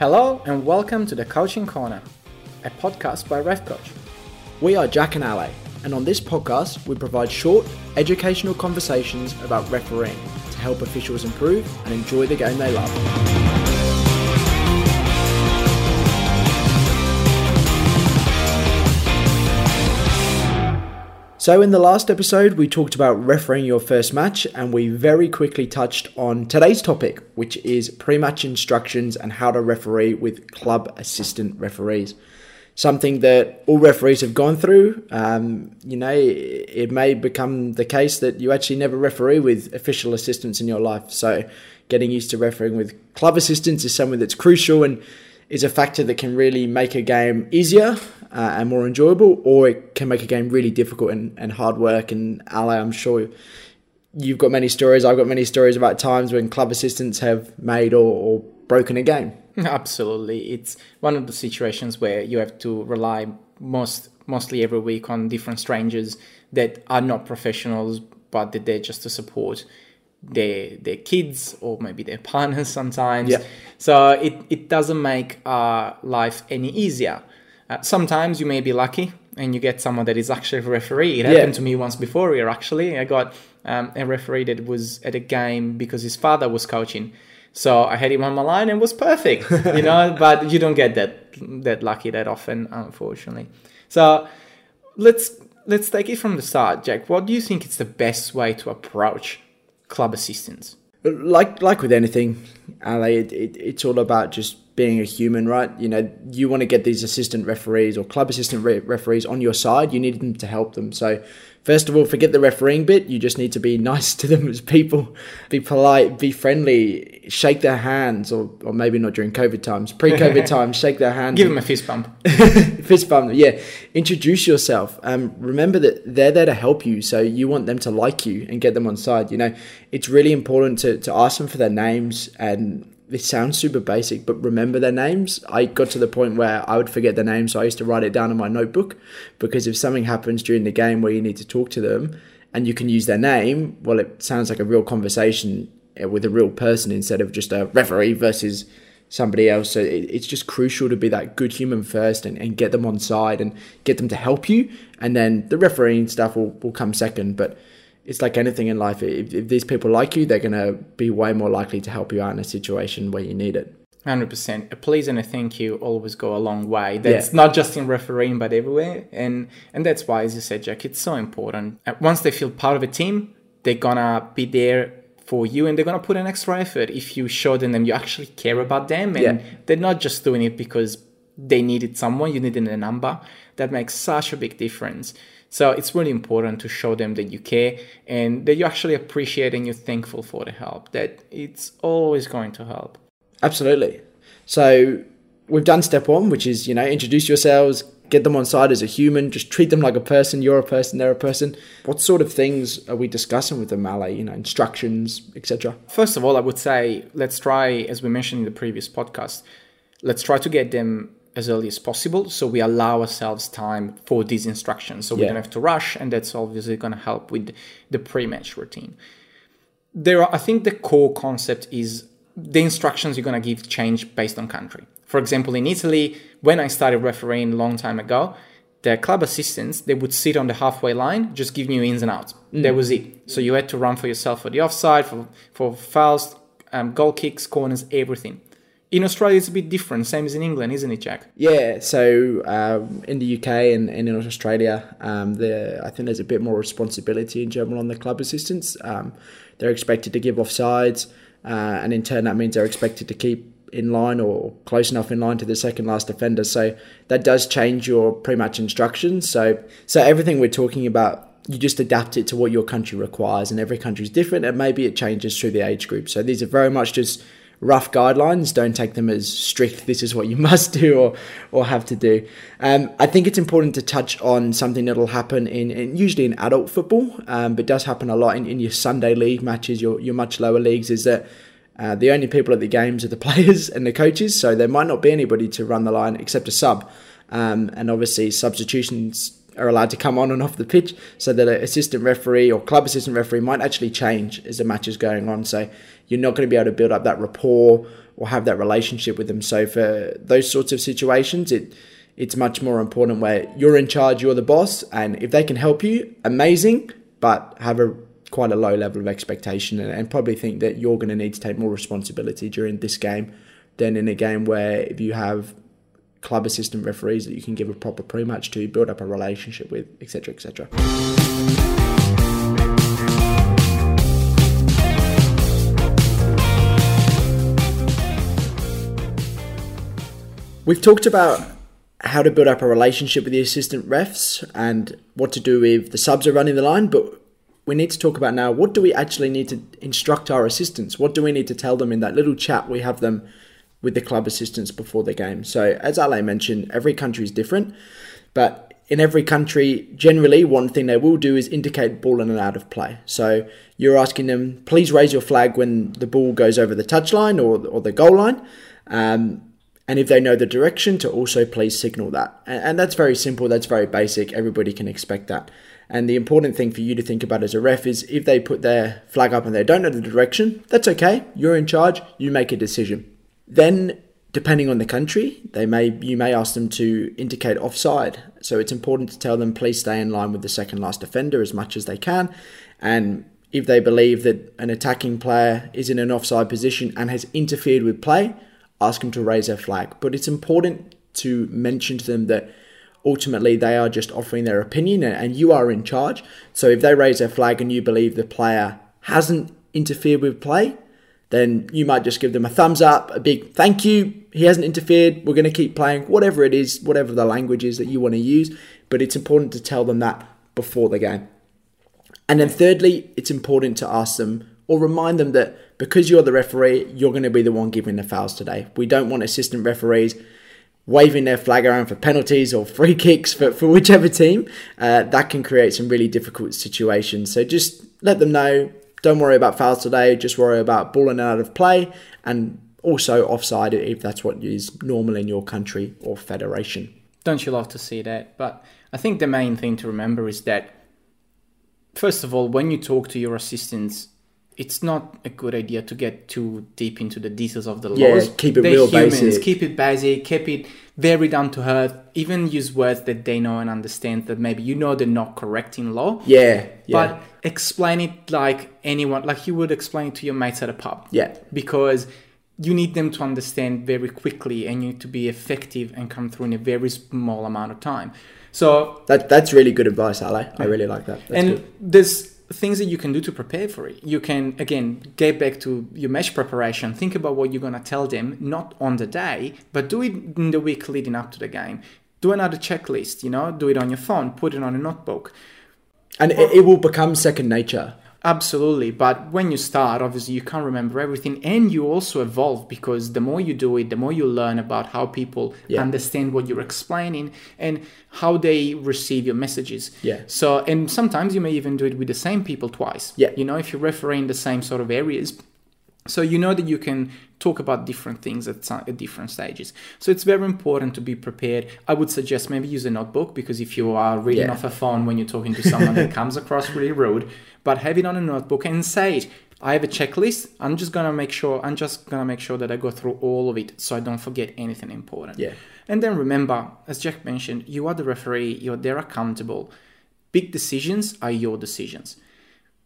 Hello and welcome to the Coaching Corner, a podcast by Ref Coach. We are Jack and Ale, and on this podcast, we provide short, educational conversations about refereeing to help officials improve and enjoy the game they love. So, in the last episode, we talked about refereeing your first match, and we very quickly touched on today's topic, which is pre match instructions and how to referee with club assistant referees. Something that all referees have gone through. Um, you know, it may become the case that you actually never referee with official assistants in your life. So, getting used to refereeing with club assistants is something that's crucial and is a factor that can really make a game easier uh, and more enjoyable, or it can make a game really difficult and, and hard work. And Ale, I'm sure you've got many stories. I've got many stories about times when club assistants have made or, or broken a game. Absolutely, it's one of the situations where you have to rely most mostly every week on different strangers that are not professionals, but that they're just to support their their kids or maybe their partners sometimes. Yeah. So it, it doesn't make uh, life any easier. Uh, sometimes you may be lucky and you get someone that is actually a referee. It Yeah. happened to me once before here actually. I got um, a referee that was at a game because his father was coaching. So I had him on my line and it was perfect, you know, but you don't get that that lucky that often, unfortunately. So let's let's take it from the start, Jack. What do you think is the best way to approach club assistants? like like with anything, Ale, it, it, it's all about just being a human, right? You know, you want to get these assistant referees or club assistant re- referees on your side. You need them to help them. So, first of all, forget the refereeing bit. You just need to be nice to them as people, be polite, be friendly, shake their hands, or, or maybe not during COVID times, pre-COVID times, shake their hands. Give them a fist bump. fist bump yeah introduce yourself um, remember that they're there to help you so you want them to like you and get them on side you know it's really important to, to ask them for their names and it sounds super basic but remember their names i got to the point where i would forget their names so i used to write it down in my notebook because if something happens during the game where you need to talk to them and you can use their name well it sounds like a real conversation uh, with a real person instead of just a referee versus somebody else. So it, it's just crucial to be that good human first and, and get them on side and get them to help you. And then the refereeing stuff will, will come second. But it's like anything in life. If, if these people like you, they're going to be way more likely to help you out in a situation where you need it. Hundred percent. A please and a thank you always go a long way. That's not just in refereeing, but everywhere. And and that's why, as you said, Jack, it's so important. Uh, Once they feel part of a team, they're gonna be there for you, and they're gonna put an extra effort if you show them that you actually care about them, and Yeah. they're not just doing it because they needed someone. You needed a number. That makes such a big difference. So it's really important to show them that you care and that you actually appreciate and you're thankful for the help. That it's always going to help. Absolutely. So we've done step one, which is, you know, introduce yourselves, get them on side as a human, just treat them like a person. You're a person, they're a person. What sort of things are we discussing with them, Ale? You know, instructions, etc. First of all, I would say let's try, as we mentioned in the previous podcast, let's try to get them as early as possible. So we allow ourselves time for these instructions. So we don't have to rush and that's obviously going to help with the pre-match routine. There are i think the core concept is the instructions you're going to give change based on country. For example in italy when i started refereeing a long time ago the club assistants they would sit on the halfway line just giving you ins and outs. That was it. So you had to run for yourself for the offside for, for fouls um, goal kicks corners everything in australia it's a bit different same as in england isn't it jack Yeah, so um, in the UK and, and in Australia, um, I think there's a bit more responsibility in general on the club assistants. Um, they're expected to give offsides, uh, and in turn that means they're expected to keep in line or close enough in line to the second last defender. So that does change your pre-match instructions. So so everything we're talking about. You just adapt it to what your country requires, and every country is different, and maybe it changes through the age group. So these are very much just rough guidelines. Don't take them as strict. This is what you must do or or have to do. Um, I think it's important to touch on something that'll happen in, in usually in adult football, um, but does happen a lot in, in your Sunday league matches, your your much lower leagues. Is that uh, the only people at the games are the players and the coaches, so there might not be anybody to run the line except a sub, um, and obviously substitutions are allowed to come on and off the pitch so that an assistant referee or club assistant referee might actually change as the match is going on. So you're not going to be able to build up that rapport or have that relationship with them. So for those sorts of situations, it it's much more important where you're in charge, you're the boss, and if they can help you, amazing. But have a quite a low level of expectation and, and probably think that you're going to need to take more responsibility during this game than in a game where if you have club assistant referees that you can give a proper pre-match to, build up a relationship with, etc., etc. We've talked about how to build up a relationship with the assistant refs and what to do if the subs are running the line, but we need to talk about now what do we actually need to instruct our assistants? What do we need to tell them in that little chat we have them with the club assistants before the game? So, as Ale mentioned, every country is different, but in every country, generally, one thing they will do is indicate ball in and out of play. So, you're asking them, please raise your flag when the ball goes over the touchline or, or the goal line. Um, and if they know the direction, to also please signal that. And, and that's very simple, that's very basic. Everybody can expect that. And the important thing for you to think about as a ref is if they put their flag up and they don't know the direction, that's okay. You're in charge, you make a decision. Then depending on the country, they may you may ask them to indicate offside. So it's important to tell them please stay in line with the second last defender as much as they can. And if they believe that an attacking player is in an offside position and has interfered with play, ask them to raise their flag. But it's important to mention to them that ultimately they are just offering their opinion and you are in charge. So if they raise their flag and you believe the player hasn't interfered with play, then you might just give them a thumbs up, a big thank you. He hasn't interfered. We're going to keep playing, whatever it is, whatever the language is that you want to use. But it's important to tell them that before the game. And then, thirdly, it's important to ask them or remind them that because you're the referee, you're going to be the one giving the fouls today. We don't want assistant referees waving their flag around for penalties or free kicks for, for whichever team, uh, that can create some really difficult situations. So just let them know, don't worry about fouls today, just worry about balling out of play and also offside if that's what is normal in your country or federation. Don't you love to see that? But I think the main thing to remember is that, first of all, when you talk to your assistants, it's not a good idea to get too deep into the details of the laws. Yeah, keep it They're real humans. basic. Keep it basic. Keep it very down to earth. Even use words that they know and understand that maybe you know they're not correct in law. Yeah, yeah. But explain it like anyone, like you would explain it to your mates at a pub. Yeah. Because you need them to understand very quickly and you need to be effective and come through in a very small amount of time. So that that's really good advice, Ale. I really like that. That's and good. there's things that you can do to prepare for it. You can again get back to your match preparation. Think about what you're gonna tell them, not on the day, but do it in the week leading up to the game. Do another checklist. You know, do it on your phone. Put it on a notebook. And it, it will become second nature. Absolutely, but when you start, obviously you can't remember everything, and you also evolve because the more you do it, the more you learn about how people Yeah. understand what you're explaining and how they receive your messages. Yeah. So, and sometimes you may even do it with the same people twice. Yeah. You know, if you're refereeing the same sort of areas, so you know that you can talk about different things at, some- at different stages. So it's very important to be prepared. I would suggest maybe use a notebook because if you are reading Yeah. off a phone when you're talking to someone that comes across really rude, but have it on a notebook and say it. I have a checklist. I'm just gonna make sure. I'm just gonna make sure that I go through all of it so I don't forget anything important. Yeah. And then remember, as Jack mentioned, you are the referee. You're there accountable. Big decisions are your decisions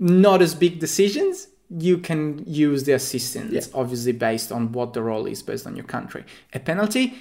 not as big decisions, you can use the assistants, Yeah. obviously based on what the role is based on your country. A penalty,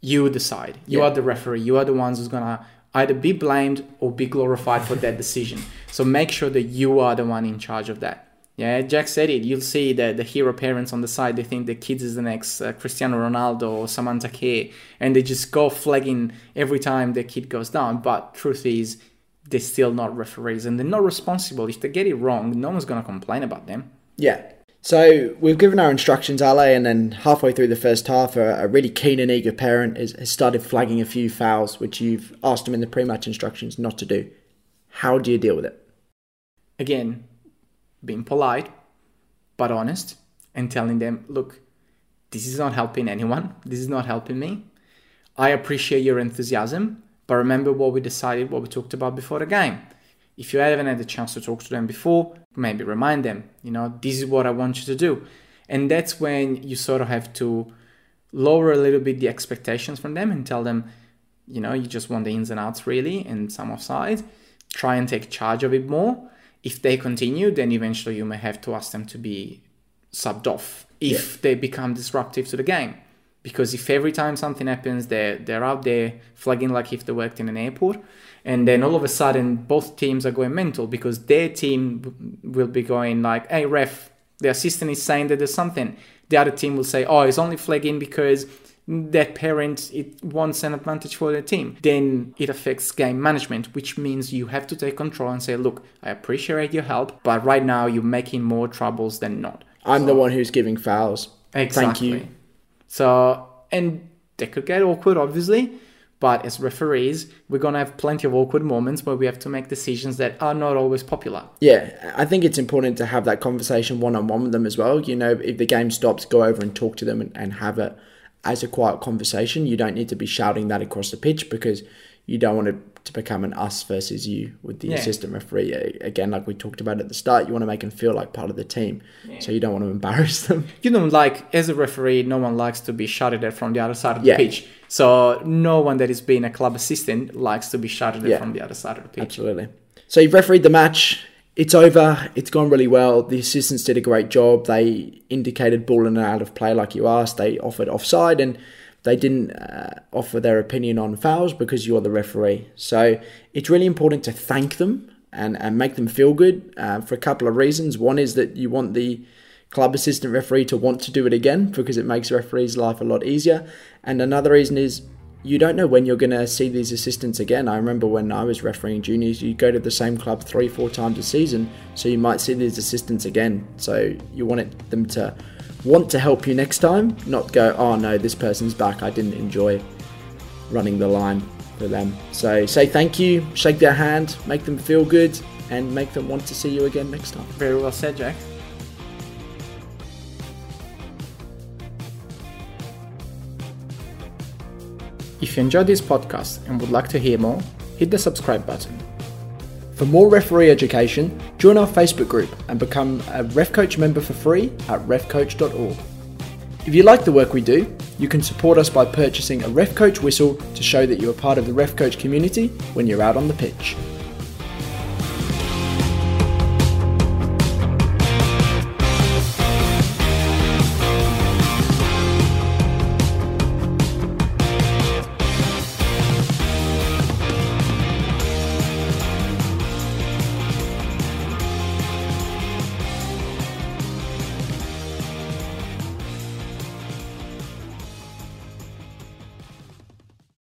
you decide. You Yeah. are the referee. You are the ones who's gonna either be blamed or be glorified for that decision. So make sure that you are the one in charge of that. Yeah, Jack said it. You'll see that the hero parents on the side, they think the kids is the next uh, Cristiano Ronaldo or Samantha Kerr, and they just go flagging every time the kid goes down. But truth is, they're still not referees and they're not responsible. If they get it wrong, no one's going to complain about them. Yeah. So we've given our instructions, Ale, and then halfway through the first half, a, a really keen and eager parent has, has started flagging a few fouls, which you've asked them in the pre-match instructions not to do. How do you deal with it? Again, being polite, but honest, and telling them, look, this is not helping anyone. This is not helping me. I appreciate your enthusiasm, but remember what we decided, what we talked about before the game. If you haven't had the chance to talk to them before, maybe remind them, you know, this is what I want you to do. And that's when you sort of have to lower a little bit the expectations from them and tell them, you know, you just want the ins and outs really and some offside. Try and take charge of it more. If they continue, then eventually you may have to ask them to be subbed off if yeah. they become disruptive to the game. Because if every time something happens, they're they're out there flagging like if they worked in an airport, and then all of a sudden both teams are going mental because their team will be going like, "Hey ref, the assistant is saying that there's something." The other team will say, "Oh, it's only flagging because that parent it wants an advantage for their team. Then it affects game management which means you have to take control and say look i appreciate your help but right now you're making more troubles than not. I'm so, the one who's giving fouls. Exactly thank you so and that could get awkward obviously but as referees, we're going to have plenty of awkward moments where we have to make decisions that are not always popular. Yeah, I think it's important to have that conversation one on one with them as well. You know, if the game stops, go over and talk to them and, and have it as a quiet conversation. You don't need to be shouting that across the pitch because you don't want it to become an us versus you with the yeah. assistant referee. Again, like we talked about at the start, you want to make them feel like part of the team. Yeah. So you don't want to embarrass them. You don't like, as a referee, no one likes to be shouted at from the other side of the yeah. pitch. So no one that is being a club assistant likes to be shouted at from the other side of the pitch. Absolutely. So you've refereed the match it's over. It's gone really well. The assistants did a great job. They indicated ball and out of play like you asked. They offered offside and they didn't uh, offer their opinion on fouls because you're the referee. So it's really important to thank them and, and make them feel good uh, for a couple of reasons. One is that you want the club assistant referee to want to do it again because it makes referees' life a lot easier. And another reason is you don't know when you're going to see these assistants again. I remember when I was refereeing juniors, you go to the same club three, four times a season, so you might see these assistants again. So you want it, them to want to help you next time, not go, oh no, this person's back. I didn't enjoy running the line for them. So say thank you, shake their hand, make them feel good, and make them want to see you again next time. Very well said, Jack. If you enjoyed this podcast and would like to hear more, hit the subscribe button. For more referee education, join our Facebook group and become a Ref Coach member for free at refcoach.org. If you like the work we do, you can support us by purchasing a Ref Coach whistle to show that you are part of the Ref Coach community when you're out on the pitch.